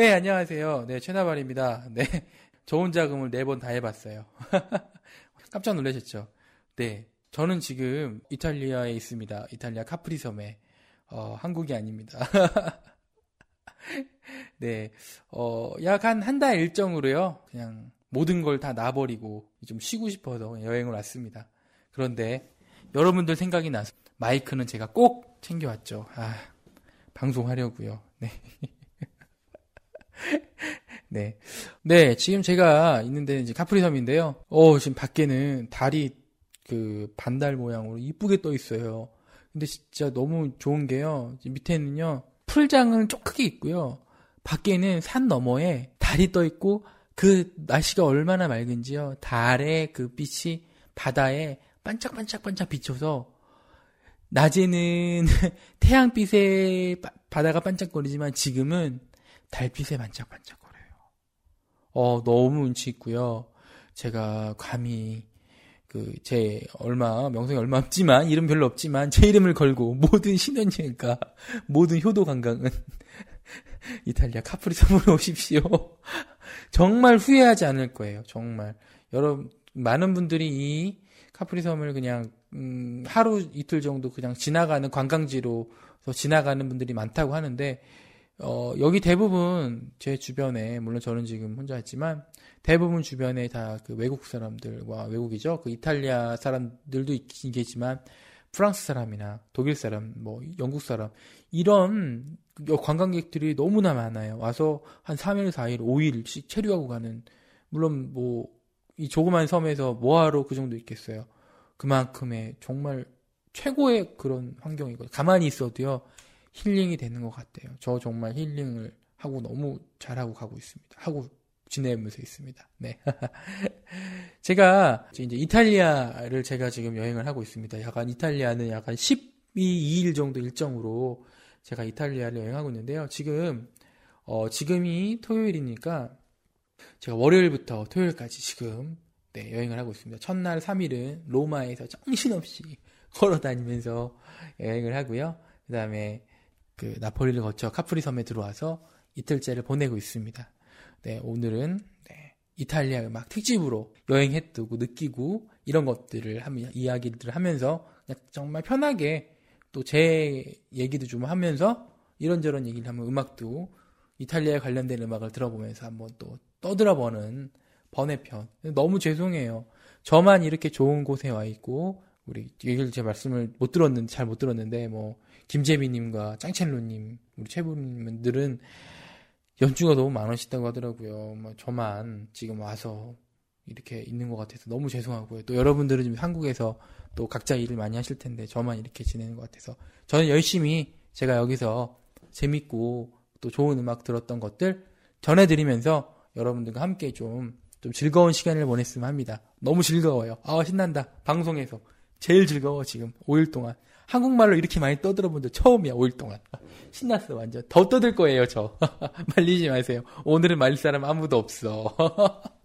네, 안녕하세요. 네, 최나발입니다. 네, 좋은 자금을 네 번 다 해봤어요. 깜짝 놀라셨죠? 네, 저는 지금 이탈리아에 있습니다. 이탈리아 카프리 섬에. 어, 한국이 아닙니다. 네, 어, 약 한 한 달 일정으로요. 그냥 모든 걸 다 놔버리고 좀 쉬고 싶어서 여행을 왔습니다. 그런데 여러분들 생각이 나서 마이크는 제가 꼭 챙겨왔죠. 아, 방송하려고요. 네. 네. 네, 지금 제가 있는 데는 이제 카프리섬인데요. 어, 지금 밖에는 달이 그 반달 모양으로 이쁘게 떠 있어요. 근데 진짜 너무 좋은 게요. 밑에는요. 풀장은 좀 크게 있고요. 밖에는 산 너머에 달이 떠 있고 그 날씨가 얼마나 맑은지요. 달의 그 빛이 바다에 반짝반짝반짝 비춰서 낮에는 태양빛에 바다가 반짝거리지만 지금은 달빛에 반짝반짝거려요. 어, 너무 운치 있고요. 제가 감히 그 제 얼마 명성이 얼마 없지만 이름 별로 없지만 제 이름을 걸고 모든 신혼여행과 모든 효도 관광은 이탈리아 카프리 섬으로 오십시오. 정말 후회하지 않을 거예요. 정말 여러분 많은 분들이 이 카프리 섬을 그냥 음, 하루 이틀 정도 그냥 지나가는 관광지로 지나가는 분들이 많다고 하는데 어, 여기 대부분 제 주변에 물론 저는 지금 혼자 있지만 대부분 주변에 다 그 외국 사람들과 외국이죠. 그 이탈리아 사람들도 있긴 계지만 프랑스 사람이나 독일 사람, 뭐 영국 사람 이런 관광객들이 너무나 많아요. 와서 한 3일, 4일, 5일씩 체류하고 가는 물론 뭐 이 조그만 섬에서 뭐하러 그 정도 있겠어요. 그만큼의 정말 최고의 그런 환경이고 가만히 있어도요. 힐링이 되는 것 같아요. 저 정말 힐링을 하고 너무 잘하고 가고 있습니다. 하고 지내면서 있습니다. 네. 제가 이제 이탈리아를 제가 지금 여행을 하고 있습니다. 약간 이탈리아는 약간 12, 2일 정도 일정으로 제가 이탈리아를 여행하고 있는데요. 지금, 어, 지금이 토요일이니까 제가 월요일부터 토요일까지 지금 네, 여행을 하고 있습니다. 첫날 3일은 로마에서 정신없이 걸어 다니면서 여행을 하고요. 그 다음에 그 나폴리를 거쳐 카프리 섬에 들어와서 이틀째를 보내고 있습니다. 네, 오늘은 네, 이탈리아 음악 특집으로 여행했고 느끼고 이런 것들을 하면 이야기들을 하면서 정말 편하게 또 제 얘기도 좀 하면서 이런저런 얘기를 하면 음악도 이탈리아에 관련된 음악을 들어보면서 한번 또 떠들어보는 번외편. 너무 죄송해요. 저만 이렇게 좋은 곳에 와 있고 우리 얘기를 제 말씀을 못 들었는데 잘 못 들었는데 뭐 김재민님과 짱첼로님 우리 최부님들은 연주가 너무 많으시다고 하더라고요. 뭐 저만 지금 와서 이렇게 있는 것 같아서 너무 죄송하고요. 또 여러분들은 지금 한국에서 또 각자 일을 많이 하실 텐데 저만 이렇게 지내는 것 같아서 저는 열심히 제가 여기서 재밌고 또 좋은 음악 들었던 것들 전해드리면서 여러분들과 함께 좀, 좀 즐거운 시간을 보냈으면 합니다. 너무 즐거워요. 아, 신난다. 방송에서. 제일 즐거워, 지금. 5일 동안. 한국말로 이렇게 많이 떠들어 본 적 처음이야, 5일 동안. 신났어, 완전. 더 떠들 거예요, 저. 말리지 마세요. 오늘은 말릴 사람 아무도 없어.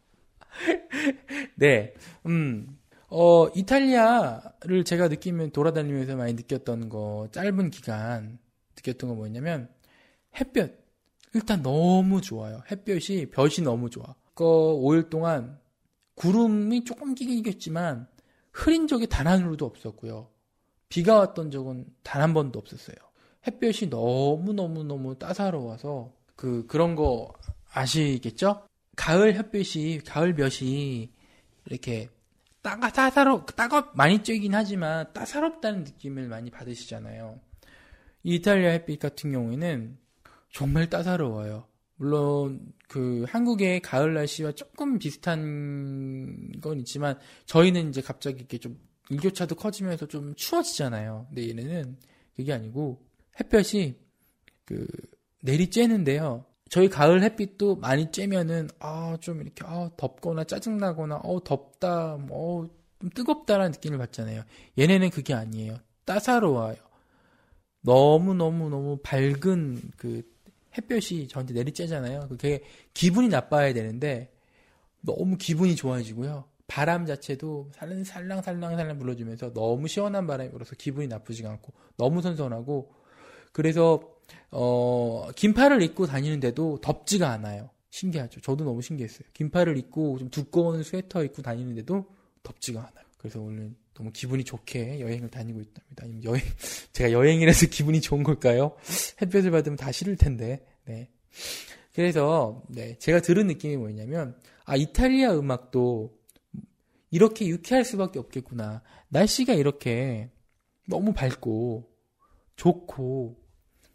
네, 음, 어, 이탈리아를 제가 느끼면 돌아다니면서 많이 느꼈던 거, 짧은 기간 느꼈던 거 뭐냐면, 햇볕. 일단 너무 좋아요. 햇볕이, 볕이 너무 좋아. 그 5일 동안 구름이 조금 끼긴 끼겠지만, 흐린 적이 단 하루도 없었고요. 비가 왔던 적은 단 한 번도 없었어요. 햇볕이 너무너무너무 따사로워서 그 그런 거 아시겠죠? 가을 햇볕이 가을 볕이 이렇게 따가 따사로 따가 많이 쬐긴 하지만 따사롭다는 느낌을 많이 받으시잖아요. 이탈리아 햇빛 같은 경우에는 정말 따사로워요. 물론 그 한국의 가을 날씨와 조금 비슷한 건 있지만 저희는 이제 갑자기 이렇게 좀 일교차도 커지면서 좀 추워지잖아요. 근데 얘네는 그게 아니고 햇볕이 그 내리 쬐는데요. 저희 가을 햇빛도 많이 쬐면은 아 좀 이렇게 아 덥거나 짜증나거나 어 덥다 뭐 좀 뜨겁다라는 느낌을 받잖아요. 얘네는 그게 아니에요. 따사로워요. 너무 너무 너무 밝은 그 햇볕이 저한테 내리 쬐잖아요. 그게 기분이 나빠야 되는데 너무 기분이 좋아지고요. 바람 자체도 살랑살랑살랑 불어주면서 너무 시원한 바람이 불어서 기분이 나쁘지가 않고 너무 선선하고 그래서 어 긴팔을 입고 다니는데도 덥지가 않아요. 신기하죠. 저도 너무 신기했어요. 긴팔을 입고 좀 두꺼운 스웨터 입고 다니는데도 덥지가 않아요. 그래서 오늘 너무 기분이 좋게 여행을 다니고 있답니다. 여행 제가 여행이라서 기분이 좋은 걸까요? 햇볕을 받으면 다 싫을 텐데. 네. 그래서 네, 제가 들은 느낌이 뭐냐면 아 이탈리아 음악도 이렇게 유쾌할 수밖에 없겠구나. 날씨가 이렇게 너무 밝고 좋고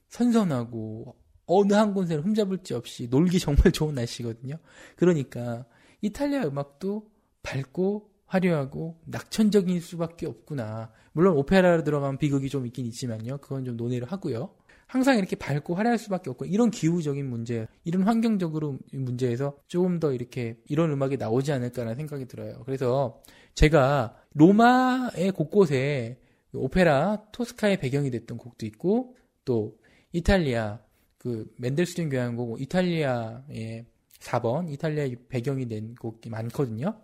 선선하고 어느 한 곳을 흠잡을 지 없이 놀기 정말 좋은 날씨거든요. 그러니까 이탈리아 음악도 밝고 화려하고 낙천적인 수밖에 없구나. 물론 오페라로 들어가면 비극이 좀 있긴 있지만요. 그건 좀 논의를 하고요. 항상 이렇게 밝고 화려할 수밖에 없고 이런 기후적인 문제, 이런 환경적으로 문제에서 조금 더 이렇게 이런 음악이 나오지 않을까라는 생각이 들어요. 그래서 제가 로마의 곳곳에 오페라 토스카의 배경이 됐던 곡도 있고 또 이탈리아 그 맨델스존 교향곡 이탈리아의 4번 이탈리아의 배경이 된 곡이 많거든요.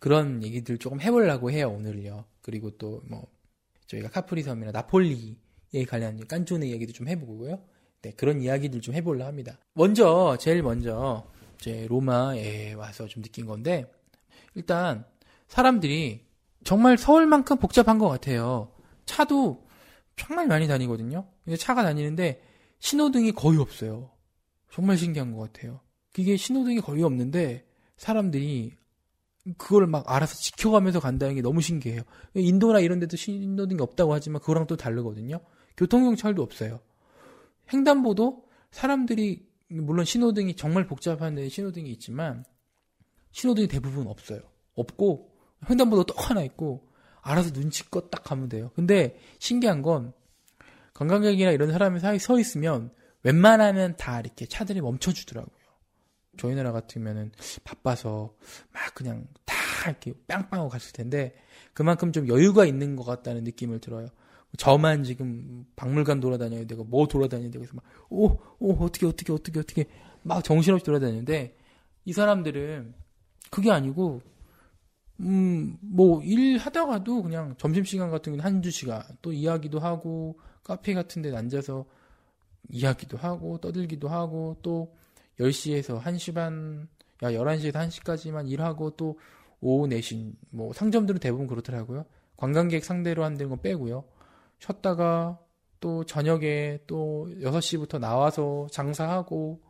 그런 얘기들 조금 해보려고 해요 오늘요. 그리고 또 뭐 저희가 카프리 섬이나 나폴리 에 관련 깐쪼네 이야기도 좀 해보고요. 네, 그런 이야기들 좀 해보려 합니다. 먼저, 제일 먼저, 제 로마에 와서 좀 느낀 건데, 일단, 사람들이 정말 서울만큼 복잡한 것 같아요. 차도 정말 많이 다니거든요. 근데 차가 다니는데, 신호등이 거의 없어요. 정말 신기한 것 같아요. 그게 신호등이 거의 없는데, 사람들이 그걸 막 알아서 지켜가면서 간다는 게 너무 신기해요. 인도나 이런 데도 신호등이 없다고 하지만 그거랑 또 다르거든요. 교통경찰도 없어요. 횡단보도 사람들이 물론 신호등이 정말 복잡한 데 신호등이 있지만 신호등이 대부분 없어요. 없고 횡단보도 떡 하나 있고 알아서 눈치껏 딱 가면 돼요. 근데 신기한 건 관광객이나 이런 사람이 사이 서 있으면 웬만하면 다 이렇게 차들이 멈춰주더라고요. 저희 나라 같으면은 바빠서 막 그냥 다 이렇게 빵빵하고 갔을 텐데 그만큼 좀 여유가 있는 것 같다는 느낌을 들어요. 저만 지금 박물관 돌아다녀야 되고 뭐 돌아다녀야 되고 그래서 막 오, 오 어떻게 어떻게 어떻게 어떻게 막 정신없이 돌아다니는데 이 사람들은 그게 아니고 음뭐 일 하다가도 그냥 점심 시간 같은 경우는 한두 시간 또 이야기도 하고 카페 같은 데 앉아서 이야기도 하고 떠들기도 하고 또 10시에서 1시 반, 야, 11시에서 1시까지만 일하고 또 오후 4시, 뭐 상점들은 대부분 그렇더라고요. 관광객 상대로 한다는 건 빼고요. 쉬었다가 또 저녁에 또 6시부터 나와서 장사하고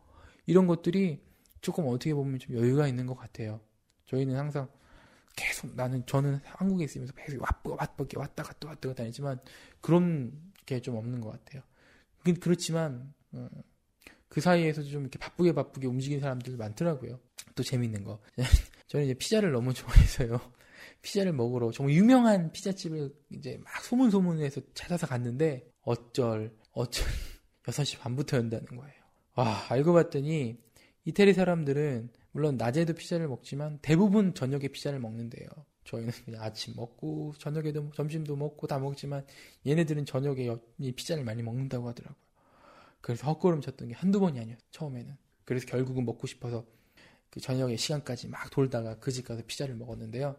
이런 것들이 조금 어떻게 보면 좀 여유가 있는 것 같아요. 저희는 항상 계속 나는 저는 한국에 있으면서 계속 왔쁘게 왔다 갔다 왔다 갔다 다니지만 그런 게 좀 없는 것 같아요. 그렇지만 음, 그 사이에서도 좀 이렇게 바쁘게 바쁘게 움직이는 사람들 많더라고요. 또 재밌는 거. 저는 이제 피자를 너무 좋아해서요. 피자를 먹으러 정말 유명한 피자집을 이제 막 소문소문해서 찾아서 갔는데 어쩔 어쩔 6시 반부터 연다는 거예요. 와 알고 봤더니 이태리 사람들은 물론 낮에도 피자를 먹지만 대부분 저녁에 피자를 먹는데요. 저희는 그냥 아침 먹고 저녁에도 점심도 먹고 다 먹지만 얘네들은 저녁에 피자를 많이 먹는다고 하더라고요. 그래서 헛걸음 쳤던 게 한두 번이 아니었어요. 처음에는. 그래서 결국은 먹고 싶어서 그 저녁에 시간까지 막 돌다가 그 집 가서 피자를 먹었는데요.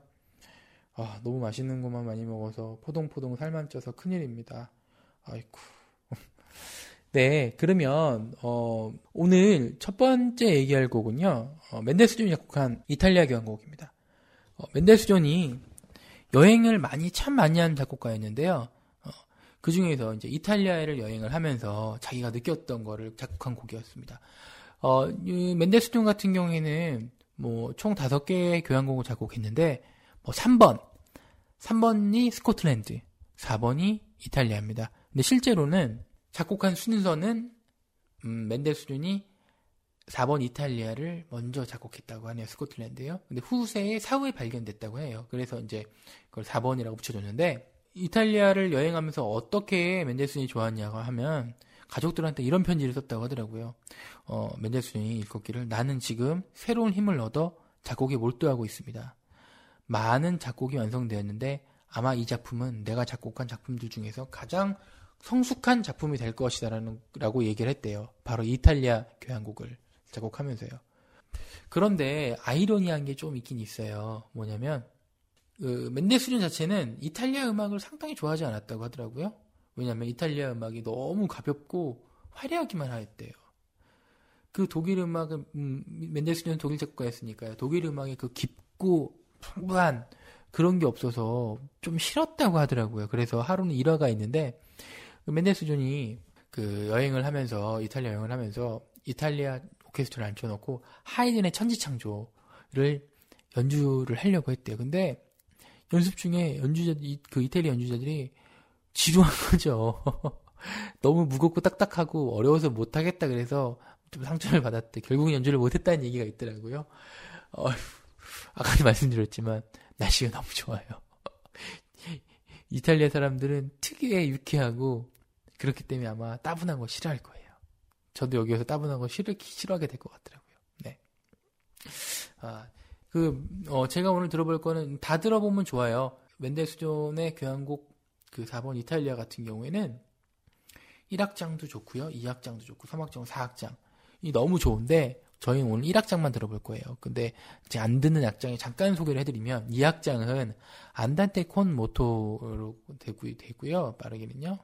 아, 너무 맛있는 것만 많이 먹어서 포동포동 살만 쪄서 큰일입니다. 아이쿠. 네, 그러면 어, 오늘 첫 번째 얘기할 곡은요. 어, 맨델스존이 작곡한 이탈리아 교향곡입니다. 어, 맨델스존이 여행을 많이 참 많이 한 작곡가였는데요. 어, 그 중에서 이제 이탈리아를 여행을 하면서 자기가 느꼈던 거를 작곡한 곡이었습니다. 어, 맨델스존 같은 경우에는 뭐 총 다섯 개의 교향곡을 작곡했는데 뭐 3번, 3번이 스코틀랜드, 4번이 이탈리아입니다. 근데 실제로는 작곡한 순서는 음, 맨델스존이 4번 이탈리아를 먼저 작곡했다고 하네요. 스코틀랜드요. 근데 후세에 사후에 발견됐다고 해요. 그래서 이제 그걸 4번이라고 붙여줬는데 이탈리아를 여행하면서 어떻게 맨델스존이 좋았냐고 하면 가족들한테 이런 편지를 썼다고 하더라고요. 어, 맨델스존이 읽었기를 나는 지금 새로운 힘을 얻어 작곡에 몰두하고 있습니다. 많은 작곡이 완성되었는데 아마 이 작품은 내가 작곡한 작품들 중에서 가장 성숙한 작품이 될 것이다라는 라고 얘기를 했대요. 바로 이탈리아 교향곡을 작곡하면서요. 그런데 아이러니한 게 좀 있긴 있어요. 뭐냐면 그 멘데스존 자체는 이탈리아 음악을 상당히 좋아하지 않았다고 하더라고요. 왜냐하면 이탈리아 음악이 너무 가볍고 화려하기만 했대요. 그 독일 음악은 음, 멘델스존은 독일 작곡가였으니까요. 독일 음악의 그 깊고 풍부한 그런 게 없어서 좀 싫었다고 하더라고요. 그래서 하루는 일화가 있는데 그 멘델스존이 그 여행을 하면서 이탈리아 여행을 하면서 이탈리아 오케스트라를 앉혀놓고 하이든의 천지창조를 연주를 하려고 했대요. 근데 연습 중에 연주자 그 이태리 연주자들이 지루한 거죠. 너무 무겁고 딱딱하고 어려워서 못하겠다 그래서 좀 상처를 받았대. 결국 연주를 못했다는 얘기가 있더라고요. 어, 아까도 말씀드렸지만 날씨가 너무 좋아요. 이탈리아 사람들은 특유의 유쾌하고 그렇기 때문에 아마 따분한 거 싫어할 거예요. 저도 여기에서 따분한 거 싫어, 싫어하게 될 것 같더라고요. 네. 아, 그, 어, 제가 오늘 들어볼 거는 다 들어보면 좋아요. 멘델스존의 교향곡 그 4번 이탈리아 같은 경우에는 1악장도 좋고요. 2악장도 좋고 3악장, 4악장. 이 너무 좋은데 저희는 오늘 1악장만 들어볼 거예요. 근데 이제 안 듣는 악장에 잠깐 소개를 해드리면 2악장은 안단테 콘 모토로 되고, 되고요. 빠르게는요.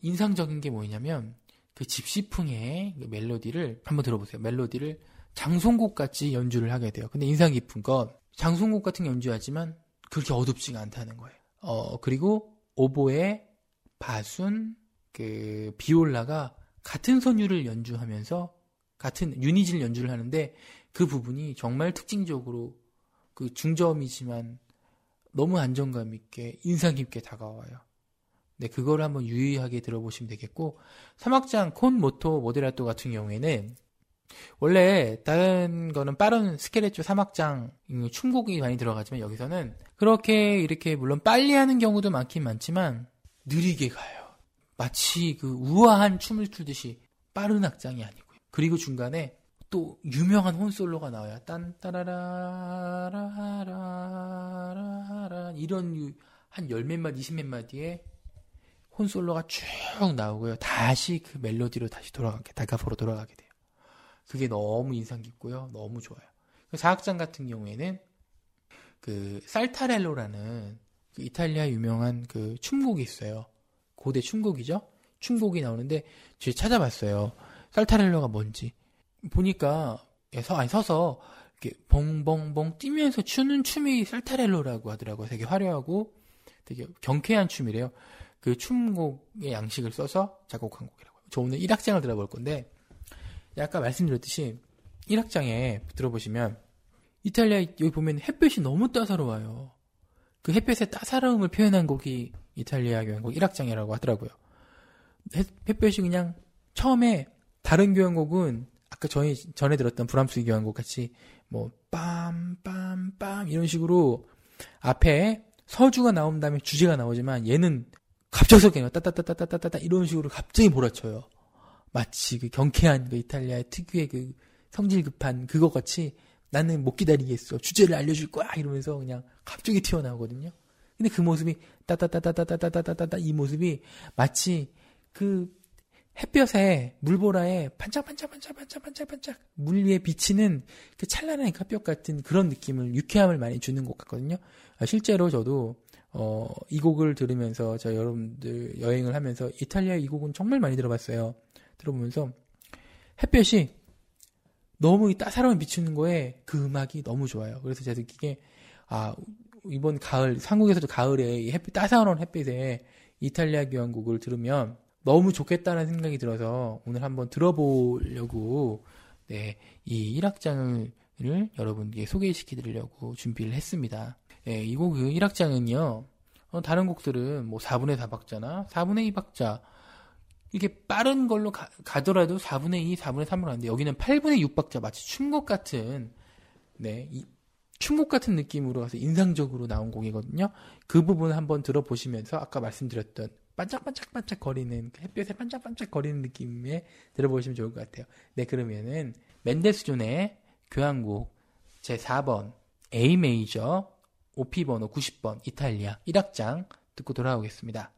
인상적인 게 뭐냐면 그 집시풍의 그 멜로디를 한번 들어보세요. 멜로디를 장송곡 같이 연주를 하게 돼요. 근데 인상 깊은 건 장송곡 같은 연주하지만 그렇게 어둡지가 않다는 거예요. 어, 그리고 오보에 바순, 그 비올라가 같은 선율을 연주하면서 같은 유니질 연주를 하는데 그 부분이 정말 특징적으로 그 중저음이지만 너무 안정감 있게 인상 깊게 다가와요. 네, 그거를 한번 유의하게 들어보시면 되겠고 3악장 콘 모토 모데라토 같은 경우에는 원래 다른 거는 빠른 스케레초 3악장 춤곡이 많이 들어가지만 여기서는 그렇게 이렇게 물론 빨리 하는 경우도 많긴 많지만 느리게 가요. 마치 그 우아한 춤을 추듯이 빠른 악장이 아니고요. 그리고 중간에 또 유명한 혼솔로가 나와요. 딴따라라라라라 이런 한 열 몇 마디, 이십 몇 마디에 혼솔로가 쭉 나오고요. 다시 그 멜로디로 다시 돌아가게, 다가포로 돌아가게 돼요. 그게 너무 인상 깊고요. 너무 좋아요. 그 사악장 같은 경우에는 그 살타렐로라는 그 이탈리아 유명한 그 춤곡이 있어요. 고대 춤곡이죠. 춤곡이 나오는데 제가 찾아봤어요. 살타렐로가 뭔지 보니까 예, 서 아니 서서 이렇게 벙벙벙 뛰면서 추는 춤이 살타렐로라고 하더라고요. 되게 화려하고 되게 경쾌한 춤이래요. 그 춤곡의 양식을 써서 작곡한 곡이라고요. 저 오늘 1악장을 들어볼 건데 아까 말씀드렸듯이 1악장에 들어보시면 이탈리아 여기 보면 햇볕이 너무 따사로워요. 그 햇볕의 따사로움을 표현한 곡이 이탈리아 교향곡 1악장이라고 하더라고요. 햇볕이 그냥 처음에 다른 교향곡은 아까 전에, 전에 들었던 브람스 교향곡 같이 뭐 빰빰빰 이런 식으로 앞에 서주가 나온 다음에 주제가 나오지만 얘는 갑작스럽게 따따따따따따따 이런 식으로 갑자기 몰아쳐요. 마치 그 경쾌한 그 이탈리아의 특유의 그 성질 급한 그거 같이 나는 못 기다리겠어. 주제를 알려줄 거야. 이러면서 그냥 갑자기 튀어나오거든요. 근데 그 모습이 따따따따따따따따따 이 모습이 마치 그 햇볕에 물보라에 반짝반짝반짝반짝반짝반짝 물 위에 비치는 그 찬란한 햇볕 같은 그런 느낌을 유쾌함을 많이 주는 것 같거든요. 아, 실제로 저도 어, 이 곡을 들으면서 저 여러분들 여행을 하면서 이탈리아 이 곡은 정말 많이 들어봤어요. 들어보면서 햇볕이 너무 따사로운 비추는 거에 그 음악이 너무 좋아요. 그래서 제가 느끼기에 아 이번 가을 한국에서도 가을에 햇빛 따사로운 햇빛에 이탈리아 교향곡을 들으면 너무 좋겠다는 생각이 들어서 오늘 한번 들어보려고 네, 이 1악장을 여러분께 소개시켜 드리려고 준비를 했습니다. 네, 이곡 1악장은요. 어, 다른 곡들은 뭐 4분의 4박자나 4분의 2박자 이게 빠른 걸로 가, 더라도 4분의 2, 4분의 3으로 하는데 여기는 8분의 6박자 마치 춤곡 같은 네, 이, 춤곡 같은 느낌으로 가서 인상적으로 나온 곡이거든요. 그 부분을 한번 들어보시면서 아까 말씀드렸던 반짝반짝반짝 거리는 그 햇볕에 반짝반짝 거리는 느낌에 들어보시면 좋을 것 같아요. 네, 그러면은 멘데스존의 교향곡 제 4번 A 메이저 OP 번호 90번 이탈리아 1악장 듣고 돌아오겠습니다.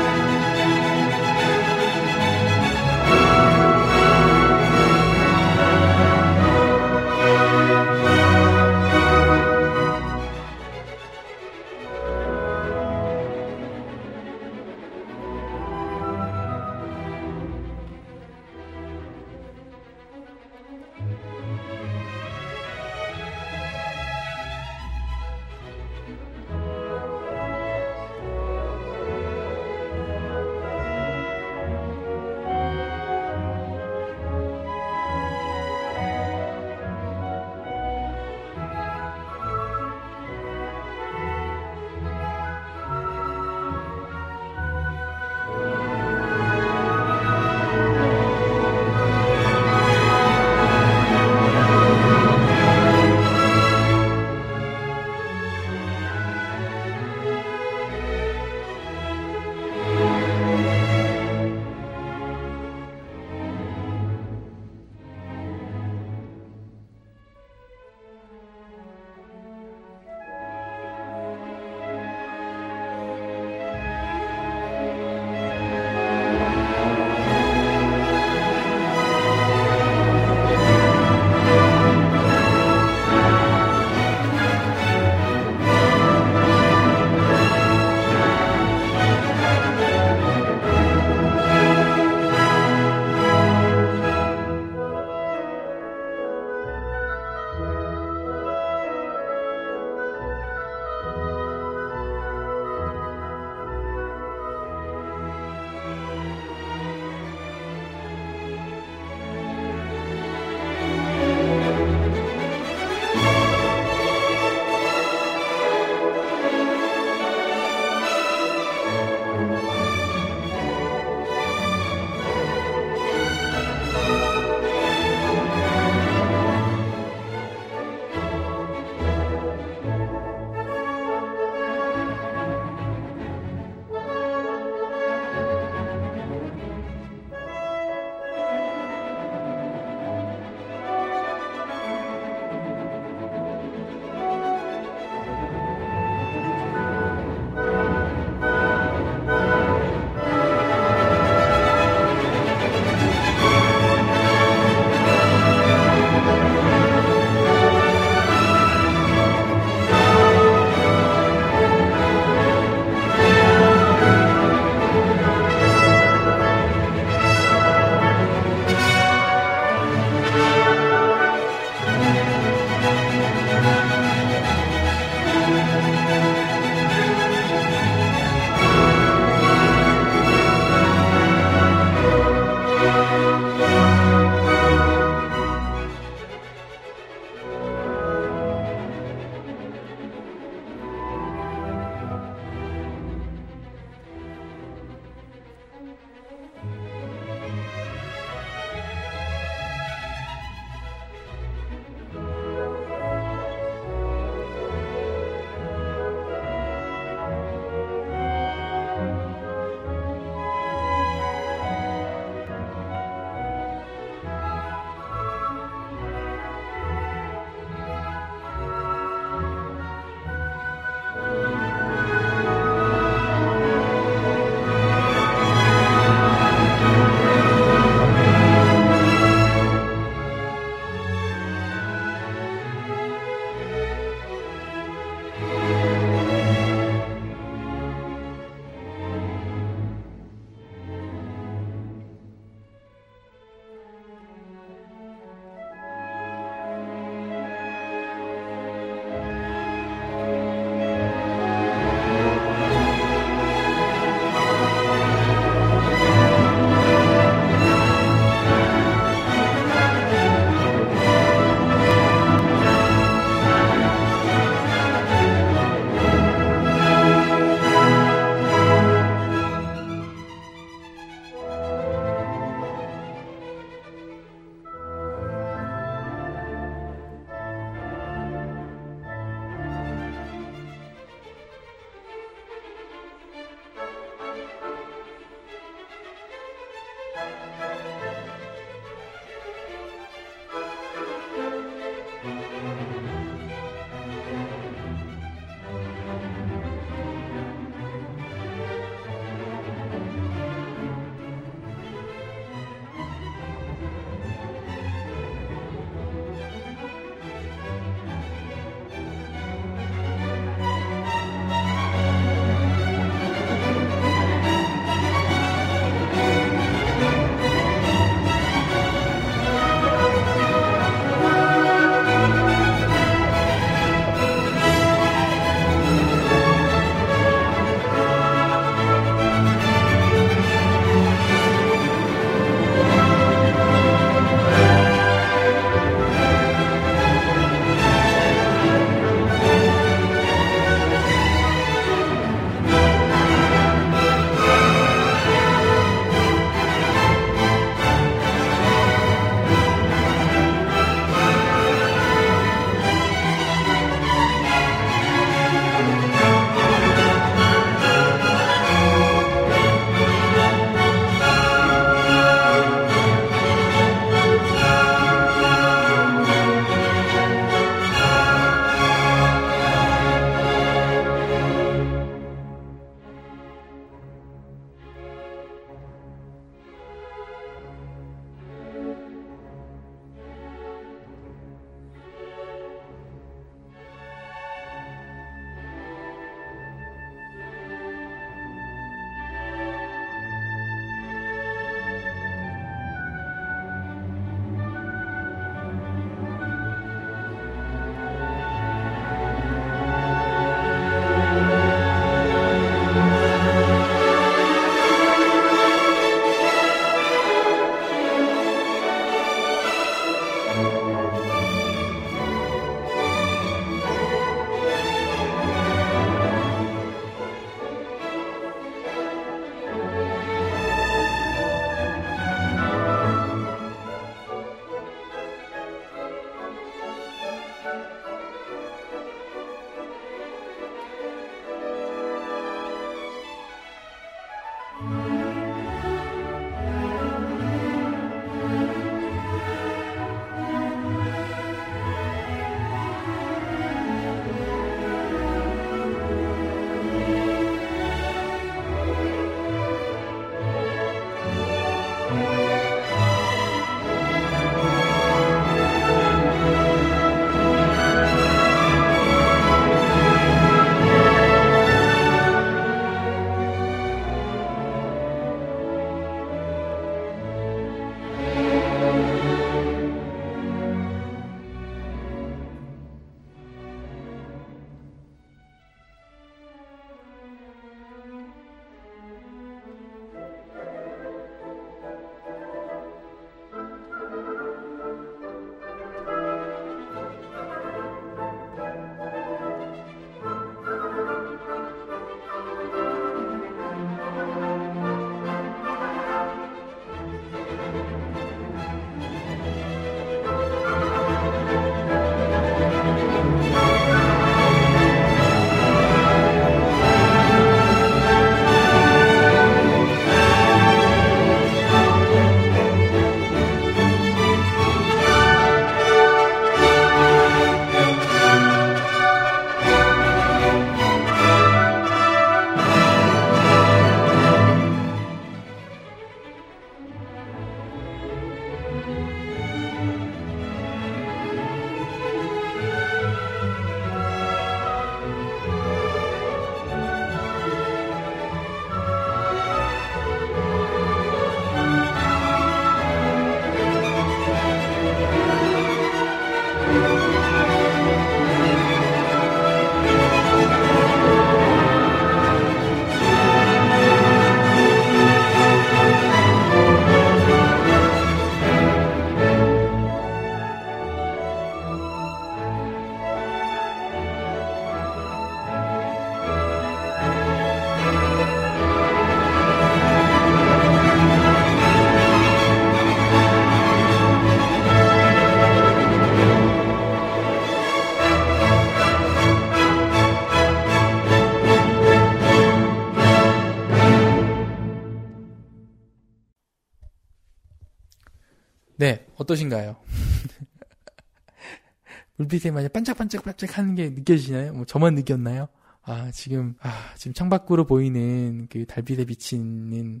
네, 어떠신가요? 불빛에 맞아 반짝반짝반짝 하는 게 느껴지나요? 뭐 저만 느꼈나요? 아, 지금, 아, 지금 창밖으로 보이는 그 달빛에 비치는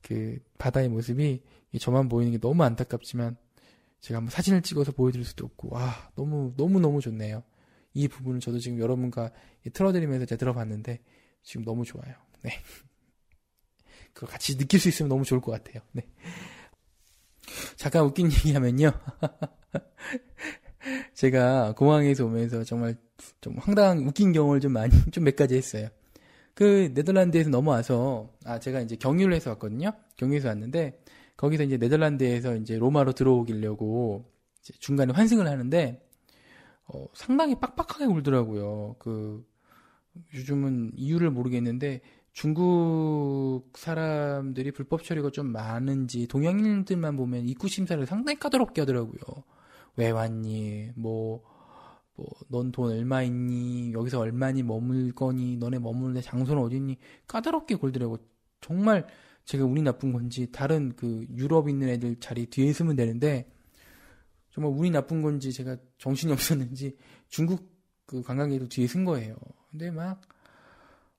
그 바다의 모습이 저만 보이는 게 너무 안타깝지만 제가 한번 사진을 찍어서 보여드릴 수도 없고, 아, 너무, 너무너무 좋네요. 이 부분을 저도 지금 여러분과 틀어드리면서 제가 들어봤는데 지금 너무 좋아요. 네. 그걸 같이 느낄 수 있으면 너무 좋을 것 같아요. 네. 잠깐 웃긴 얘기 하면요. 제가 공항에서 오면서 정말 좀 황당한 웃긴 경험을 좀 많이, 좀 몇 가지 했어요. 그 네덜란드에서 넘어와서, 아, 제가 이제 경유를 해서 왔거든요? 경유해서 왔는데, 거기서 이제 네덜란드에서 이제 로마로 들어오기려고 중간에 환승을 하는데, 어, 상당히 빡빡하게 굴더라고요. 그, 요즘은 이유를 모르겠는데, 중국 사람들이 불법 처리가 좀 많은지 동양인들만 보면 입구 심사를 상당히 까다롭게 하더라고요. 왜 왔니? 뭐, 뭐, 넌 돈 얼마 있니? 여기서 얼마니 머물 거니? 너네 머무는 장소는 어딨니? 까다롭게 굴더라고. 정말 제가 운이 나쁜 건지 다른 그 유럽 있는 애들 자리 뒤에 있으면 되는데 정말 운이 나쁜 건지 제가 정신이 없었는지 중국 그 관광객도 뒤에 쓴 거예요. 근데 막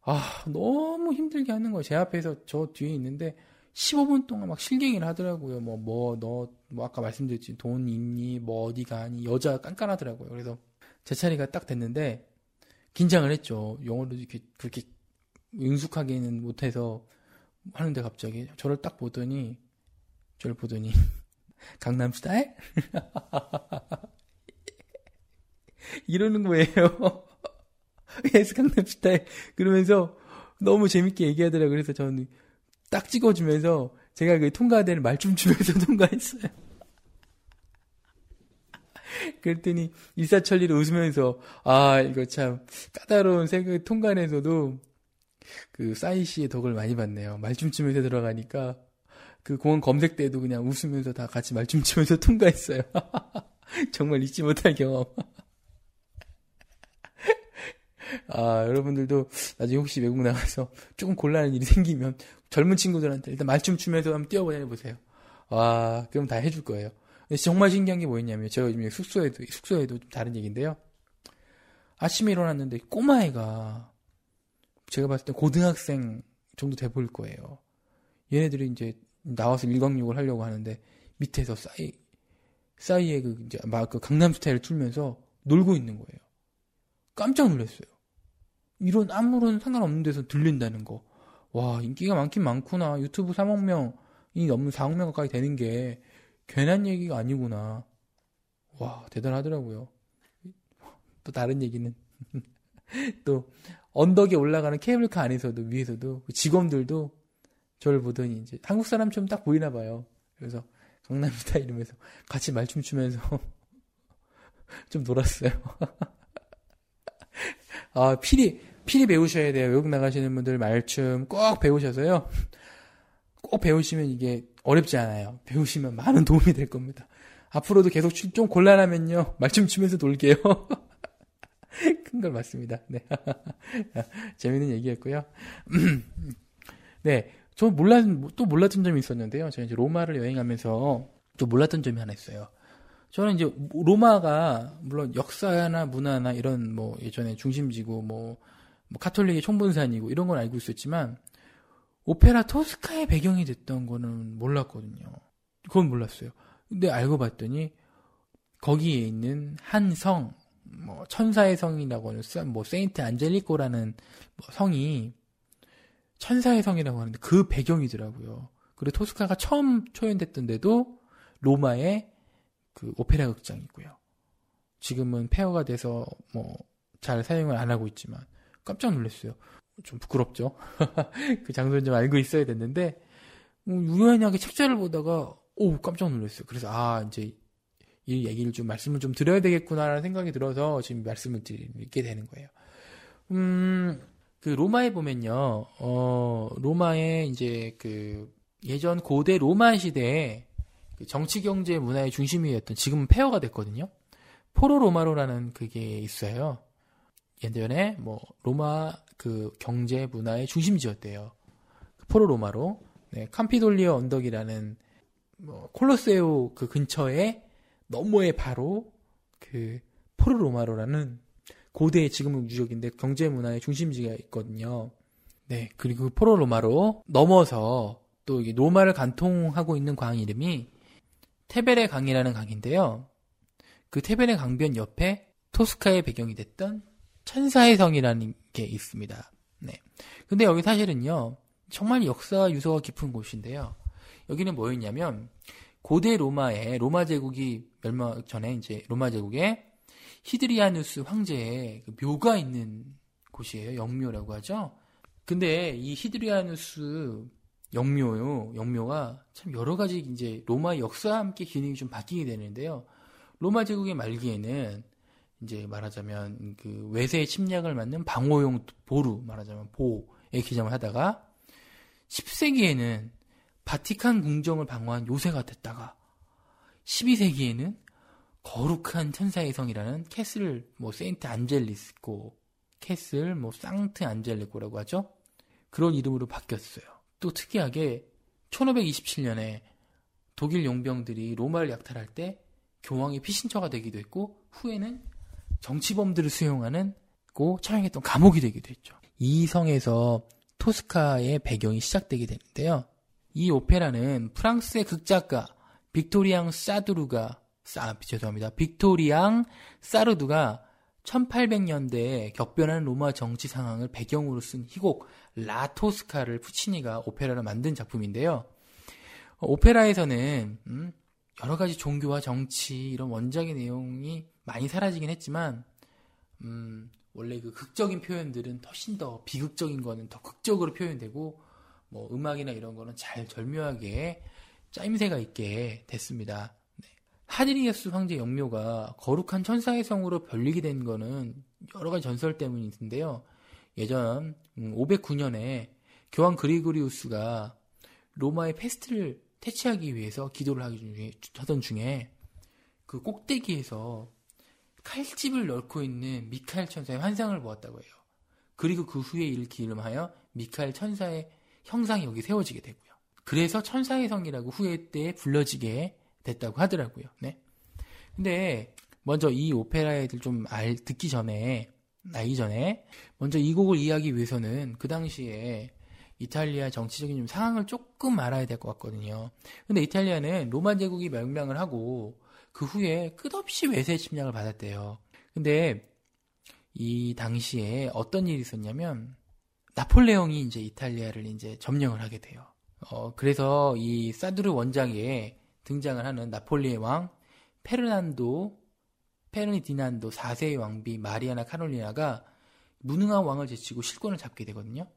아, 너무 힘들게 하는 거예요. 제 앞에서 저 뒤에 있는데 15분 동안 막 실갱이를 하더라고요. 뭐, 뭐, 너, 뭐, 아까 말씀드렸지. 돈 있니? 뭐, 어디 가니? 여자 깐깐하더라고요. 그래서 제 차례가 딱 됐는데, 긴장을 했죠. 영어로 이렇게, 그렇게 능숙하게는 못해서 하는데 갑자기 저를 딱 보더니, 저를 보더니, 강남 스타일? 이러는 거예요. Yes 강남 스타일. 그러면서 너무 재밌게 얘기하더라고요. 그래서 저는 딱 찍어주면서 제가 그 통과대를 말춤 추면서 통과했어요. 그랬더니 일사천리로 웃으면서 아 이거 참 까다로운 세계 통관에서도 그 싸이 씨의 덕을 많이 봤네요. 말춤 추면서 들어가니까 그 공원 검색 때도 그냥 웃으면서 다 같이 말춤 추면서 통과했어요. 정말 잊지 못할 경험. 아, 여러분들도 나중에 혹시 외국 나가서 조금 곤란한 일이 생기면 젊은 친구들한테 일단 말춤 추면서 한번 뛰어보내 보세요. 와, 그럼 다 해줄 거예요. 정말 신기한 게 뭐였냐면, 제가 요즘 숙소에도, 숙소에도 좀 다른 얘기인데요. 아침에 일어났는데 꼬마애가 제가 봤을 때 고등학생 정도 돼 보일 거예요. 얘네들이 이제 나와서 일광욕을 하려고 하는데 밑에서 싸이, 싸이의 그 이제 막 그 강남 스타일을 틀면서 놀고 있는 거예요. 깜짝 놀랐어요. 이런 아무런 상관없는 데서 들린다는 거. 와, 인기가 많긴 많구나. 유튜브 3억 명이 넘는 4억 명 가까이 되는 게 괜한 얘기가 아니구나. 와, 대단하더라고요. 또 다른 얘기는 또 언덕에 올라가는 케이블카 안에서도 위에서도 그 직원들도 저를 보더니 이제 한국 사람처럼 딱 보이나 봐요. 그래서 강남이다 이러면서 같이 말춤 추면서 좀 놀았어요. 아, 필히 필히 배우셔야 돼요. 외국 나가시는 분들 말춤 꼭 배우셔서요. 꼭 배우시면 이게 어렵지 않아요. 배우시면 많은 도움이 될 겁니다. 앞으로도 계속 좀 곤란하면요. 말춤 추면서 놀게요. 큰 걸 맞습니다. 네. 재밌는 얘기였고요. 네. 저 몰랐, 또 몰랐던 점이 있었는데요. 제가 이제 로마를 여행하면서 또 몰랐던 점이 하나 있어요. 저는 이제 로마가 물론 역사나 문화나 이런 뭐 예전에 중심지고 뭐 뭐 카톨릭의 총본산이고 이런 건 알고 있었지만 오페라 토스카의 배경이 됐던 거는 몰랐거든요. 그건 몰랐어요. 근데 알고 봤더니 거기에 있는 한 성, 뭐 천사의 성이라고 하는 뭐 세인트 안젤리코라는 뭐 성이 천사의 성이라고 하는데 그 배경이더라고요. 그리고 토스카가 처음 초연됐던 데도 로마의 그 오페라 극장이고요. 지금은 폐허가 돼서 뭐 잘 사용을 안 하고 있지만 깜짝 놀랐어요. 좀 부끄럽죠. 그 장소는 좀 알고 있어야 됐는데 뭐 우연하게 책자를 보다가 오 깜짝 놀랐어요. 그래서 아 이제 이 얘기를 좀 말씀을 좀 드려야 되겠구나라는 생각이 들어서 지금 말씀을 드리게 되는 거예요. 음, 그 로마에 보면요, 어, 로마에 이제 그 예전 고대 로마 시대에 그 정치 경제 문화의 중심이었던 지금은 폐허가 됐거든요. 포로 로마로라는 그게 있어요. 예전에 뭐 로마 그 경제 문화의 중심지였대요. 포로 로마로 네, 캄피돌리오 언덕이라는 뭐 콜로세오 그 근처에 너머에 바로 그 포로 로마로라는 고대 지금은 유적인데 경제 문화의 중심지가 있거든요. 네, 그리고 포로 로마로 넘어서 또 로마를 관통하고 있는 광 이름이 테베레 강이라는 강인데요. 그 테베레 강변 옆에 토스카의 배경이 됐던 천사의 성이라는 게 있습니다. 네. 근데 여기 사실은요, 정말 역사 유서가 깊은 곳인데요. 여기는 뭐였냐면, 고대 로마에, 로마 제국이 멸망 전에 이제 로마 제국에 하드리아누스 황제의 그 묘가 있는 곳이에요. 영묘라고 하죠. 근데 이 하드리아누스 영묘요, 영묘가 참 여러 가지 이제 로마 역사와 함께 기능이 좀 바뀌게 되는데요. 로마 제국의 말기에는 이제 말하자면 그 외세의 침략을 맞는 방호용 보루 말하자면 보에 기점을 하다가 10세기에는 바티칸 궁정을 방어한 요새가 됐다가 12세기에는 거룩한 천사의 성이라는 castle 뭐 세인트 안젤리스코 castle 뭐 상트 안젤리코라고 하죠. 그런 이름으로 바뀌었어요. 또 특이하게 1527년에 독일 용병들이 로마를 약탈할 때 교황의 피신처가 되기도 했고 후에는 정치범들을 수용하는 고 처형했던 감옥이 되기도 했죠. 이 성에서 토스카의 배경이 시작되게 되는데요. 이 오페라는 프랑스의 극작가 빅토리앙 사두르가 사, 죄송합니다. 빅토리앙 사르두가 1800년대에 격변하는 로마 정치 상황을 배경으로 쓴 희곡 라토스카를 푸치니가 오페라로 만든 작품인데요. 오페라에서는 음, 여러 가지 종교와 정치 이런 원작의 내용이 많이 사라지긴 했지만 음, 원래 그 극적인 표현들은 훨씬 더 비극적인 거는 더 극적으로 표현되고 뭐 음악이나 이런 거는 잘 절묘하게 짜임새가 있게 됐습니다. 네. 하드리아스 황제 영묘가 거룩한 천사의 성으로 별리게 된 거는 여러 가지 전설 때문인데요. 예전 509년에 음, 교황 그리고리우스가 로마의 페스트를 퇴치하기 위해서 기도를 하기 중에, 하던 중에 그 꼭대기에서 칼집을 넣고 있는 미카엘 천사의 환상을 보았다고 해요. 그리고 그 후에 이를 기름하여 미카엘 천사의 형상이 여기 세워지게 되고요. 그래서 천사의 성이라고 후에 때 불러지게 됐다고 하더라고요. 네. 근데 먼저 이 오페라에 들 좀 알, 듣기 전에, 나기 전에, 먼저 이 곡을 이해하기 위해서는 그 당시에 이탈리아 정치적인 좀 상황을 조금 알아야 될 것 같거든요. 근데 이탈리아는 로마 제국이 멸망을 하고 그 후에 끝없이 외세 침략을 받았대요. 근데 이 당시에 어떤 일이 있었냐면 나폴레옹이 이제 이탈리아를 이제 점령을 하게 돼요. 어, 그래서 이 사두르 원작에 등장을 하는 나폴리의 왕 페르난도 페르디난도 4세의 왕비 마리아나 카롤리나가 무능한 왕을 제치고 실권을 잡게 되거든요.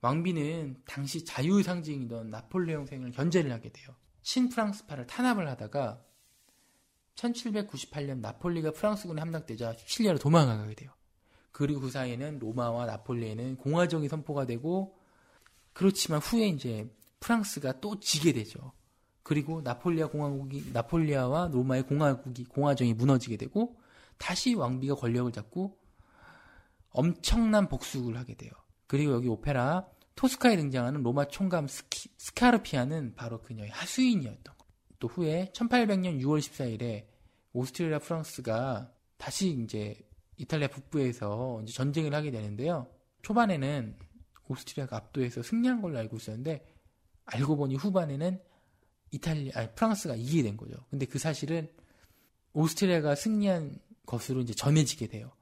왕비는 당시 자유 상징이던 나폴레옹 생을 견제를 하게 돼요. 신프랑스파를 탄압을 하다가 1798년 나폴리가 프랑스군에 함락되자 시칠리아로 도망가게 돼요. 그리고 그 사이에는 로마와 나폴리에는 공화정이 선포가 되고 그렇지만 후에 이제 프랑스가 또 지게 되죠. 그리고 나폴리아 공화국이 나폴리아와 로마의 공화국이 공화정이 무너지게 되고 다시 왕비가 권력을 잡고 엄청난 복수를 하게 돼요. 그리고 여기 오페라 토스카에 등장하는 로마 총감 스키, 스카르피아는 바로 그녀의 하수인이었던 거. 또 후에 1800년 6월 14일에 오스트리아 프랑스가 다시 이제 이탈리아 북부에서 이제 전쟁을 하게 되는데요. 초반에는 오스트리아가 압도해서 승리한 걸로 알고 있었는데 알고 보니 후반에는 이탈리 아니 프랑스가 이기게 된 거죠. 근데 그 사실은 오스트리아가 승리한 것으로 이제 전해지게 돼요.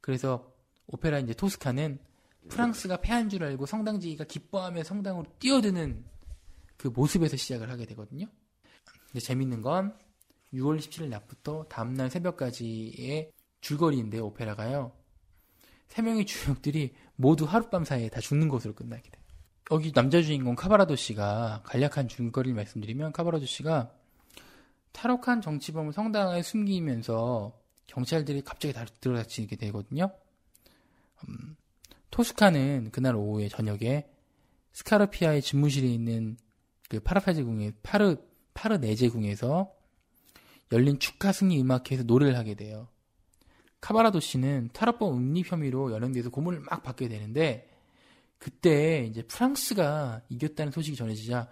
그래서 오페라 이제 토스카는 프랑스가 패한 줄 알고 성당지기가 기뻐하며 성당으로 뛰어드는 그 모습에서 시작을 하게 되거든요. 근데 재밌는 건 6월 17일 낮부터 다음날 새벽까지의 줄거리인데 오페라가요. 세 명의 주역들이 모두 하룻밤 사이에 다 죽는 것으로 끝나게 돼요. 여기 남자 주인공 카바라도 씨가 간략한 줄거리를 말씀드리면 카바라도 씨가 탈옥한 정치범을 성당에 숨기면서 경찰들이 갑자기 들어닥치게 되거든요. 음, 토스카는 그날 오후에 저녁에 스카르피아의 집무실에 있는 그 파라파제 궁의 파르 파르 네제 궁에서 열린 축하 승리 음악회에서 노래를 하게 돼요. 카바라도 씨는 탈옥범 음립 혐의로 연행돼서 고문을 막 받게 되는데 그때 이제 프랑스가 이겼다는 소식이 전해지자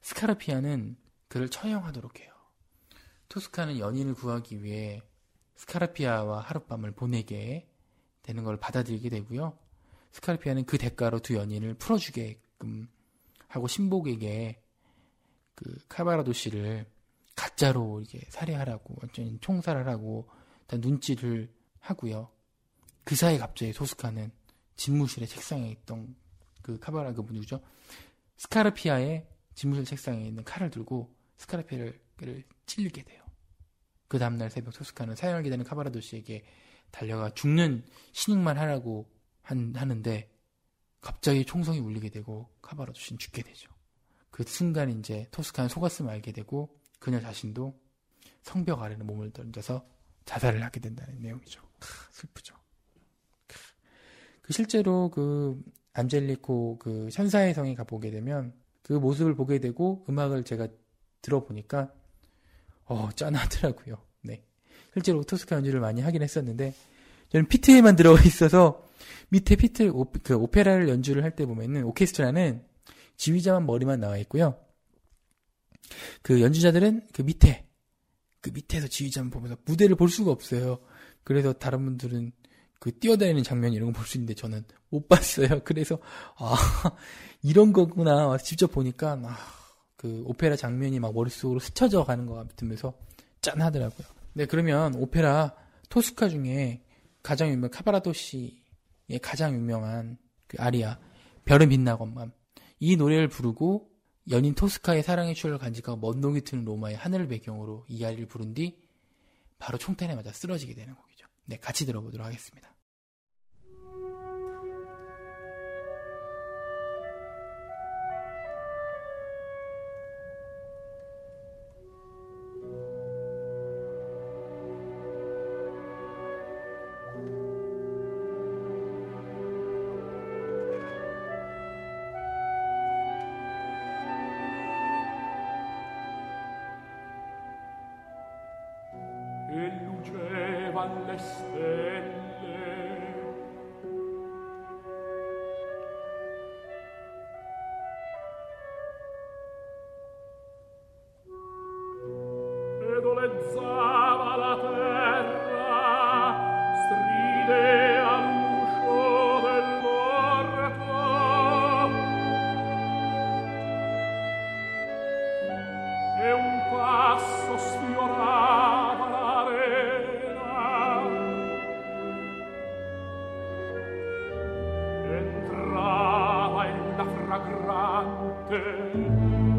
스카르피아는 그를 처형하도록 해요. 토스카는 연인을 구하기 위해 스카르피아와 하룻밤을 보내게 되는 걸 받아들이게 되고요. 스카르피아는 그 대가로 두 연인을 풀어주게끔 하고 신복에게 그 카바라도 씨를 가짜로 이게 살해하라고 완전히 총살하라고 눈치를 하고요. 그 사이 갑자기 토스카는 집무실의 책상에 있던 그 카바라 그 누구죠? 스카르피아의 집무실 책상에 있는 칼을 들고 스카르피아를 찔리게 돼요. 그 다음날 새벽 토스카는 사형을 기다리는 카바라도 씨에게 달려가 죽는 신용만 하라고 한, 하는데 갑자기 총성이 울리게 되고 씨는 죽게 되죠. 그 순간 이제 토스카는 속았음을 알게 되고 그녀 자신도 성벽 아래로 몸을 던져서 자살을 하게 된다는 내용이죠. 슬프죠. 그 실제로 그 안젤리코 그 천사의 성에 가보게 되면 그 모습을 보게 되고 음악을 제가 들어보니까 어 짠하더라고요. 네. 실제로 토스카 연주를 많이 하긴 했었는데 저는 피트에만 들어가 있어서 밑에 피트 오, 그 오페라를 연주를 할 때 보면은 오케스트라는 지휘자만 머리만 나와 있고요. 그 연주자들은 그 밑에 그 밑에서 지휘자만 보면서 무대를 볼 수가 없어요. 그래서 다른 분들은 그 뛰어다니는 장면 이런 거 볼 수 있는데 저는 못 봤어요. 그래서 아 이런 거구나 직접 보니까 아, 그 오페라 장면이 막 머릿속으로 스쳐져 가는 것 같으면서 짠하더라고요. 네 그러면 오페라 토스카 중에 가장 유명 카바라도 씨의 가장 유명한 그 아리아 별은 빛나건만 이 노래를 부르고 연인 토스카의 사랑의 추억을 간직하고 먼 동이 트는 로마의 하늘을 배경으로 이 아리를 부른 뒤 바로 총탄에 맞아 쓰러지게 되는 곡이죠. 네, 같이 들어보도록 하겠습니다. te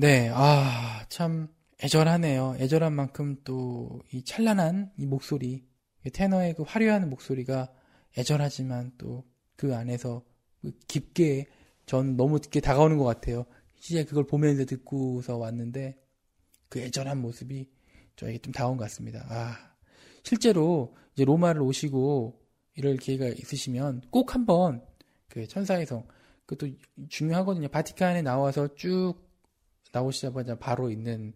네, 아, 참 애절하네요. 애절한 만큼 또 이 찬란한 이 목소리, 테너의 그 화려한 목소리가 애절하지만 또 그 안에서 그 깊게 전 너무 깊게 다가오는 것 같아요. 시제 그걸 보면서 듣고서 왔는데 그 애절한 모습이 저에게 좀 다가온 것 같습니다. 아, 실제로 이제 로마를 오시고 이럴 기회가 있으시면 꼭 한번 그 천사의 성 그것도 중요하거든요. 바티칸에 나와서 쭉 나오시자마자 바로 있는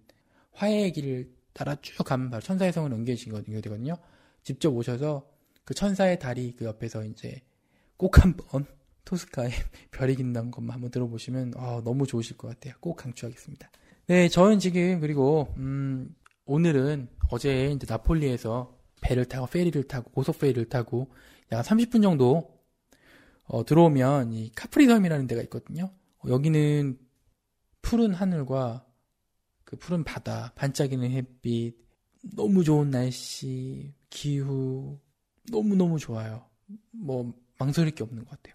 화해의 길을 따라 쭉 가면 바로 천사의 성을 연결되거든요. 직접 오셔서 그 천사의 다리 그 옆에서 이제 꼭 한번 토스카의 별이 긴다는 것만 한번 들어보시면 어, 너무 좋으실 것 같아요. 꼭 강추하겠습니다. 네, 저는 지금 그리고 음, 오늘은 어제 이제 나폴리에서 배를 타고 페리를 타고 고속 페리를 타고 약 30분 정도 어, 들어오면 이 카프리 섬이라는 데가 있거든요. 어, 여기는 푸른 하늘과 그 푸른 바다, 반짝이는 햇빛, 너무 좋은 날씨, 기후 너무 너무 좋아요. 뭐 망설일 게 없는 것 같아요.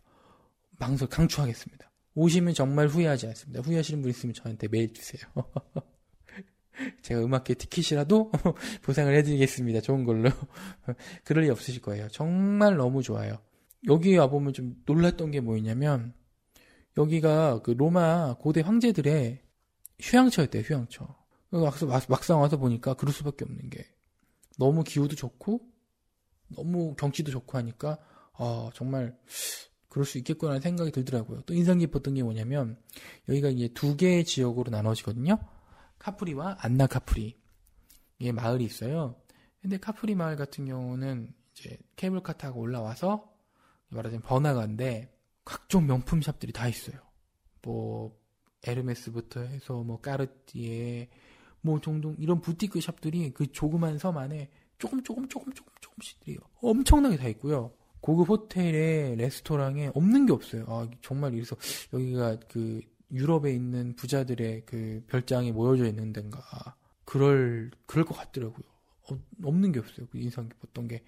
망설 강추하겠습니다. 오시면 정말 후회하지 않습니다. 후회하시는 분 있으면 저한테 메일 주세요. 제가 음악계 티켓이라도 보상을 해드리겠습니다. 좋은 걸로. 그럴 리 없으실 거예요. 정말 너무 좋아요. 여기 와보면 좀 놀랐던 게 뭐였냐면, 여기가 그 로마 고대 황제들의 휴양처였대요, 휴양처. 막상 와서 보니까 그럴 수밖에 없는 게, 너무 기후도 좋고, 너무 경치도 좋고 하니까, 아, 정말, 그럴 수 있겠구나라는 생각이 들더라고요. 또 인상 깊었던 게 뭐냐면, 여기가 이제 두 개의 지역으로 나눠지거든요. 카프리와 안나 카프리. 이게 마을이 있어요. 근데 카프리 마을 같은 경우는 이제 케이블카 타고 올라와서 말하자면 번화가인데 각종 명품 샵들이 다 있어요. 뭐 에르메스부터 해서 뭐 까르띠에 뭐 종종 이런 부티크 샵들이 그 조그만 섬 안에 조금 조금 조금 조금 조금씩들이 엄청나게 다 있고요. 고급 호텔에 레스토랑에 없는 게 없어요. 아 정말 이래서 여기가 그 유럽에 있는 부자들의 그 별장이 모여져 있는 데인가 그럴 그럴 것 같더라고요. 어, 없는 게 없어요. 그 인상 깊었던 게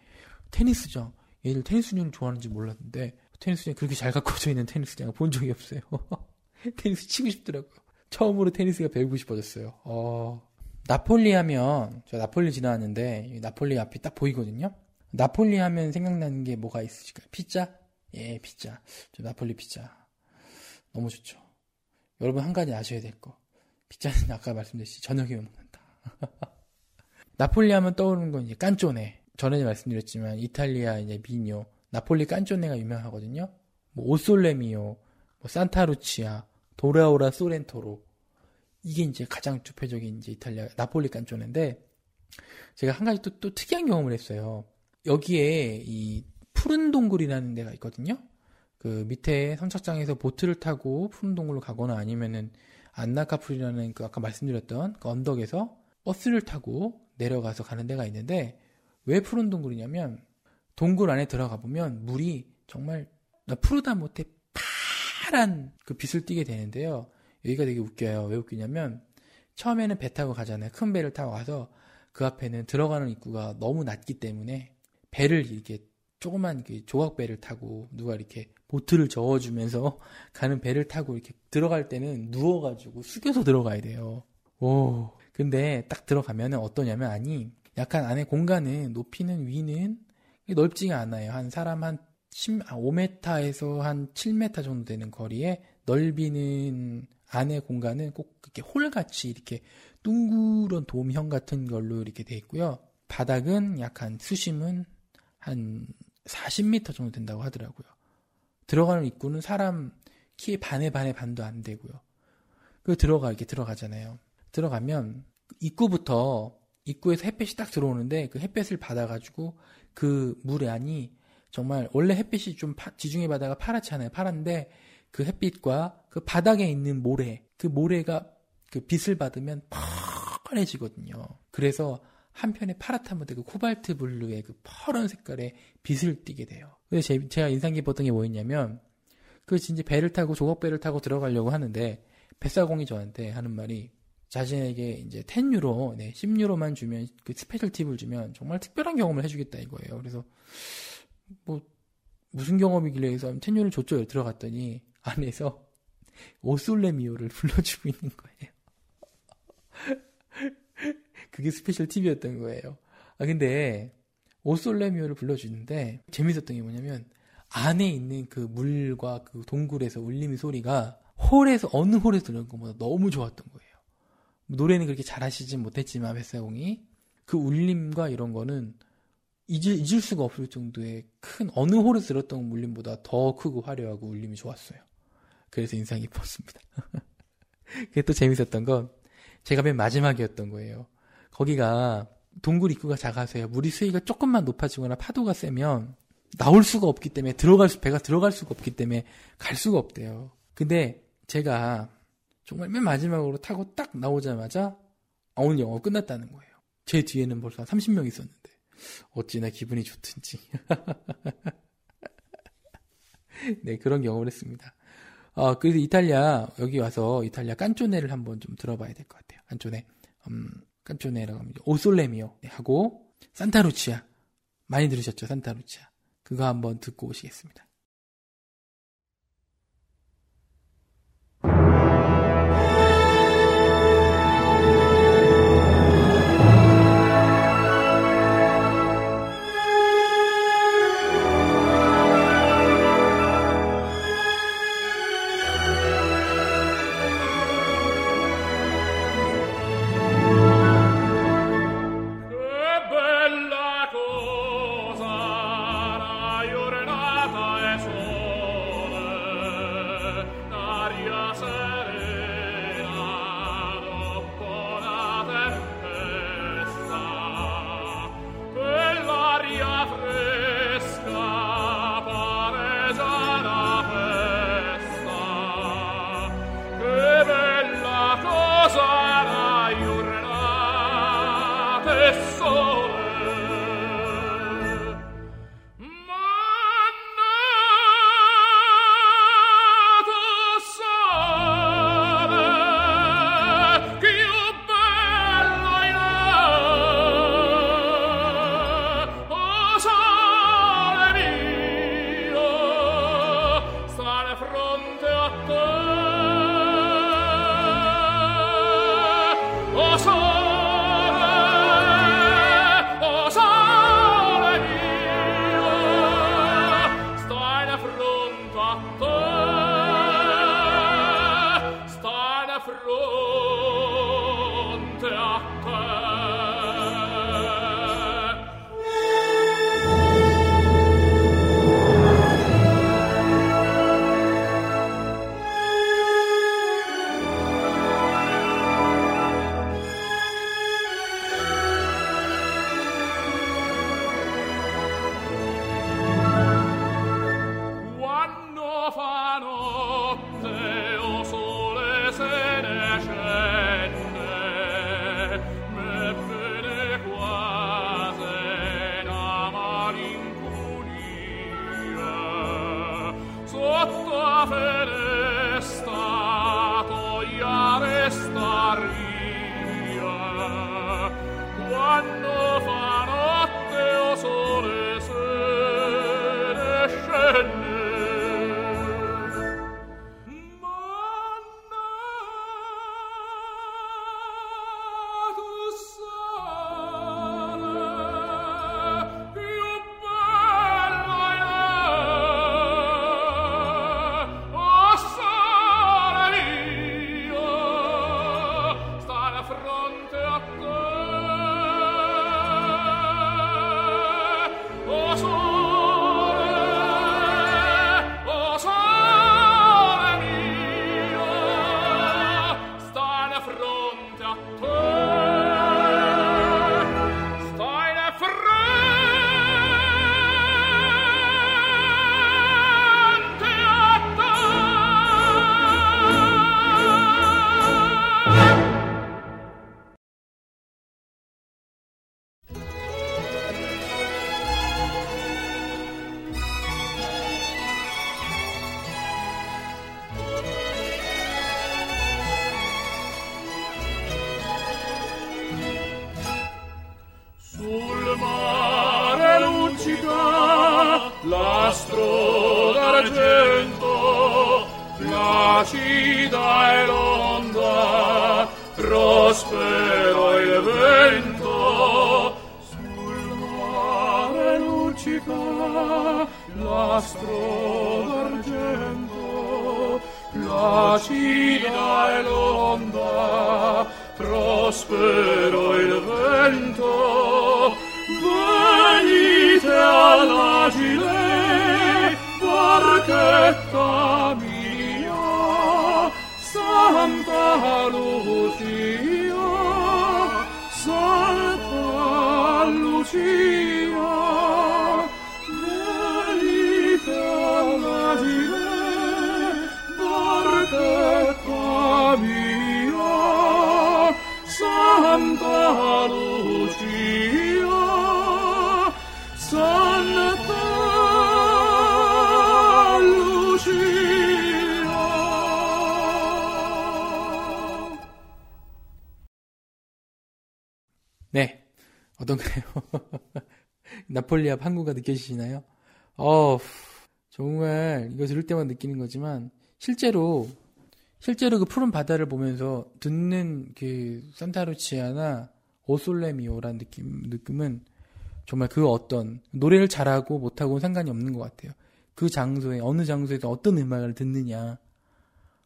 테니스장. 얘들 테니스장을 좋아하는지 몰랐는데 테니스장 그렇게 잘 가꿔져 있는 테니스장을 본 적이 없어요. 테니스 치고 싶더라고요. 처음으로 테니스가 배우고 싶어졌어요. 어, 나폴리 하면 저 나폴리 지나왔는데 나폴리 앞이 딱 보이거든요. 나폴리 하면 생각나는 게 뭐가 있으실까요? 피자? 예, 피자. 저 나폴리 피자. 너무 좋죠. 여러분 한 가지 아셔야 될 거. 피자는 아까 말씀드렸듯이 저녁에 먹는다. 나폴리 하면 떠오르는 건 이제 깐쪼네. 전에 말씀드렸지만 이탈리아 이제 미뇨, 나폴리 깐쪼네가 유명하거든요. 뭐 오솔레미오, 뭐 산타루치아, 도라오라 소렌토로 이게 이제 가장 대표적인 이제 이탈리아 나폴리 깐쪼네인데 제가 한 가지 또, 또 특이한 경험을 했어요. 여기에 이 푸른 동굴이라는 데가 있거든요. 그 밑에 선착장에서 보트를 타고 푸른 동굴로 가거나 아니면은 안나카풀이라는 그 아까 말씀드렸던 그 언덕에서 버스를 타고 내려가서 가는 데가 있는데 왜 푸른 동굴이냐면 동굴 안에 들어가 보면 물이 정말 푸르다 못해 파란 그 빛을 띠게 되는데요. 여기가 되게 웃겨요. 왜 웃기냐면 처음에는 배 타고 가잖아요. 큰 배를 타고 가서 그 앞에는 들어가는 입구가 너무 낮기 때문에 배를 이렇게 조그만 그 조각배를 타고 누가 이렇게 보트를 저어주면서 가는 배를 타고 이렇게 들어갈 때는 누워가지고 숙여서 들어가야 돼요. 오. 근데 딱 들어가면 어떠냐면 아니 약간 안에 공간은 높이는 위는 넓지가 않아요. 한 사람 한 10, 5m에서 아, 한 7m 정도 되는 거리에 넓이는 안에 공간은 꼭 이렇게 홀같이 이렇게 둥그런 돔형 같은 걸로 이렇게 돼 있고요. 바닥은 약한 수심은 한 40m 정도 된다고 하더라고요. 들어가는 입구는 사람 키의 반의 반의 반도 안 되고요. 그 들어가 이렇게 들어가잖아요. 들어가면 입구부터 입구에서 햇빛이 딱 들어오는데 그 햇빛을 받아가지고 그 물의 안이 정말 원래 햇빛이 좀 파, 지중해 바다가 파랗잖아요. 파란데 그 햇빛과 그 바닥에 있는 모래, 그 모래가 그 빛을 받으면 퍼래지거든요. 그래서 한편에 파랗다면 그 코발트 블루의 그 퍼런 색깔의 빛을 띠게 돼요. 그래서 제, 가 인상 깊었던 게 뭐였냐면 그 진짜 배를 타고 조각배를 타고 들어가려고 하는데 뱃사공이 저한테 하는 말이 자신에게 이제 10유로, 네, 10유로만 주면 그 special 팁을 주면 정말 특별한 경험을 해주겠다 이거예요. 그래서 뭐 무슨 경험이길래 해서 10유로 줬죠. 들어갔더니 안에서 오솔레미오를 불러주고 있는 거예요. 그게 special 팁이었던 거예요. 아, 근데, 오솔레미오를 불러주는데, 재밌었던 게 뭐냐면, 안에 있는 그 물과 그 동굴에서 울림이 소리가 홀에서, 어느 홀에서 들은 것보다 너무 좋았던 거예요. 노래는 그렇게 잘하시진 못했지만, 뱃사공이. 그 울림과 이런 거는 잊을, 잊을 수가 없을 정도의 큰, 어느 홀에서 들었던 울림보다 더 크고 화려하고 울림이 좋았어요. 그래서 인상 깊었습니다. 그게 또 재밌었던 건, 제가 맨 마지막이었던 거예요. 거기가 동굴 입구가 작아서요. 물이 수위가 조금만 높아지거나 파도가 세면 나올 수가 없기 때문에 들어갈 수 배가 들어갈 수가 없기 때문에 갈 수가 없대요. 근데 제가 정말 맨 마지막으로 타고 딱 나오자마자 아, 오늘 영화 끝났다는 거예요. 제 뒤에는 벌써 30명 있었는데 어찌나 기분이 좋든지. 네 그런 경험을 했습니다. 어, 그래서 이탈리아 여기 와서 이탈리아 깐쪼네를 한번 좀 들어봐야 될 것 같아요. 깐쪼네, 음, 깐쪼네라고 합니다. 오솔레미오 네, 하고 산타루치아 많이 들으셨죠? 산타루치아 그거 한번 듣고 오시겠습니다. 네. 어떤가요? 나폴리아 항구가 느껴지시나요? 어, 정말 이거 들을 때만 느끼는 거지만 실제로 실제로 그 푸른 바다를 보면서 듣는 그 산타루치아나 오솔레미오란 느낌 느낌은 정말 그 어떤 노래를 잘하고 못하고는 상관이 없는 것 같아요. 그 장소에 어느 장소에서 어떤 음악을 듣느냐,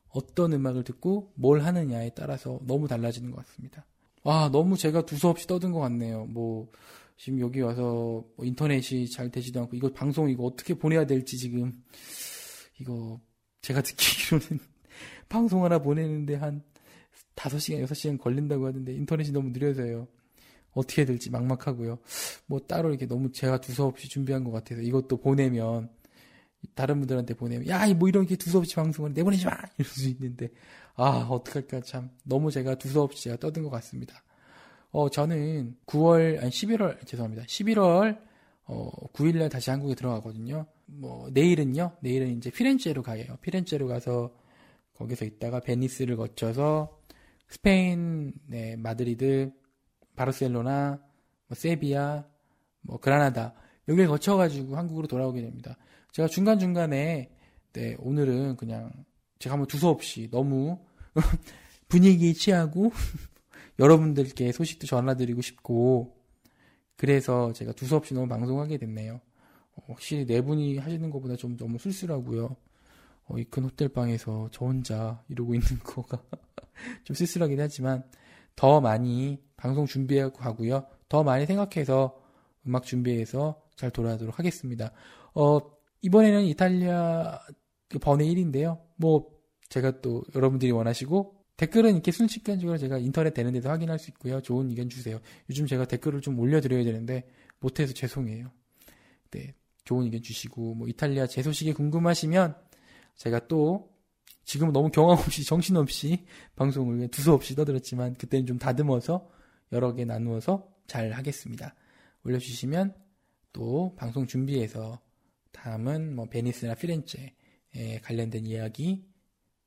어떤 음악을 듣고 뭘 하느냐에 따라서 너무 달라지는 것 같습니다. 와, 너무 제가 두서없이 떠든 것 같네요. 뭐, 지금 여기 와서 뭐 인터넷이 잘 되지도 않고, 이거 방송 이거 어떻게 보내야 될지 지금, 이거, 제가 듣기로는 방송 하나 보내는데 한 5시간, 6시간 걸린다고 하는데 인터넷이 너무 느려서요. 어떻게 될지 막막하고요. 뭐 따로 이렇게 너무 제가 두서없이 준비한 것 같아서 이것도 보내면, 다른 분들한테 보내면, 야, 뭐 이런 게 두서없이 방송을 내보내지 마! 이럴 수 있는데, 아, 어떡할까, 참. 너무 제가 두서없이 제가 떠든 것 같습니다. 어, 저는 9월, 아니, 11월, 죄송합니다. 11월, 어, 9일날 다시 한국에 들어가거든요. 뭐, 내일은요, 내일은 이제 피렌체로 가요. 피렌체로 가서, 거기서 있다가 베니스를 거쳐서, 스페인, 네, 마드리드, 바르셀로나, 뭐, 세비야, 뭐, 그라나다, 여기를 거쳐가지고 한국으로 돌아오게 됩니다. 제가 중간 중간에, 네, 오늘은 그냥, 제가 한번 두서없이 너무 분위기에 취하고 여러분들께 소식도 전화드리고 싶고 그래서 제가 두서없이 너무 방송하게 됐네요. 어, 확실히 네 분이 하시는 것보다 좀 너무 쓸쓸하고요. 어, 이 큰 호텔 방에서 저 혼자 이러고 있는 거가 좀 쓸쓸하긴 하지만 더 많이 방송 준비하고 가고요. 더 많이 생각해서 음악 준비해서 잘 돌아가도록 하겠습니다. 어, 이번에는 이탈리아 그 번외 1인데요. 뭐 제가 또 여러분들이 원하시고 댓글은 이렇게 순식간적으로 제가 인터넷 되는 데도 확인할 수 있고요. 좋은 의견 주세요. 요즘 제가 댓글을 좀 올려드려야 되는데 못해서 죄송해요. 네, 좋은 의견 주시고 뭐 이탈리아 제 소식이 궁금하시면 제가 또 지금은 너무 경황 없이 정신 없이 방송을 두서없이 떠들었지만 그때는 좀 다듬어서 여러 개 나누어서 잘 하겠습니다. 올려주시면 또 방송 준비해서 다음은 뭐 베니스나 피렌체에 관련된 이야기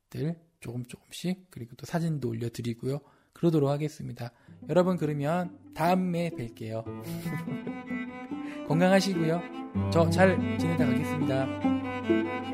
들 조금 조금씩 그리고 또 사진도 올려드리고요. 그러도록 하겠습니다. 여러분 그러면 다음에 뵐게요. 건강하시고요. 저 잘 지내다 가겠습니다.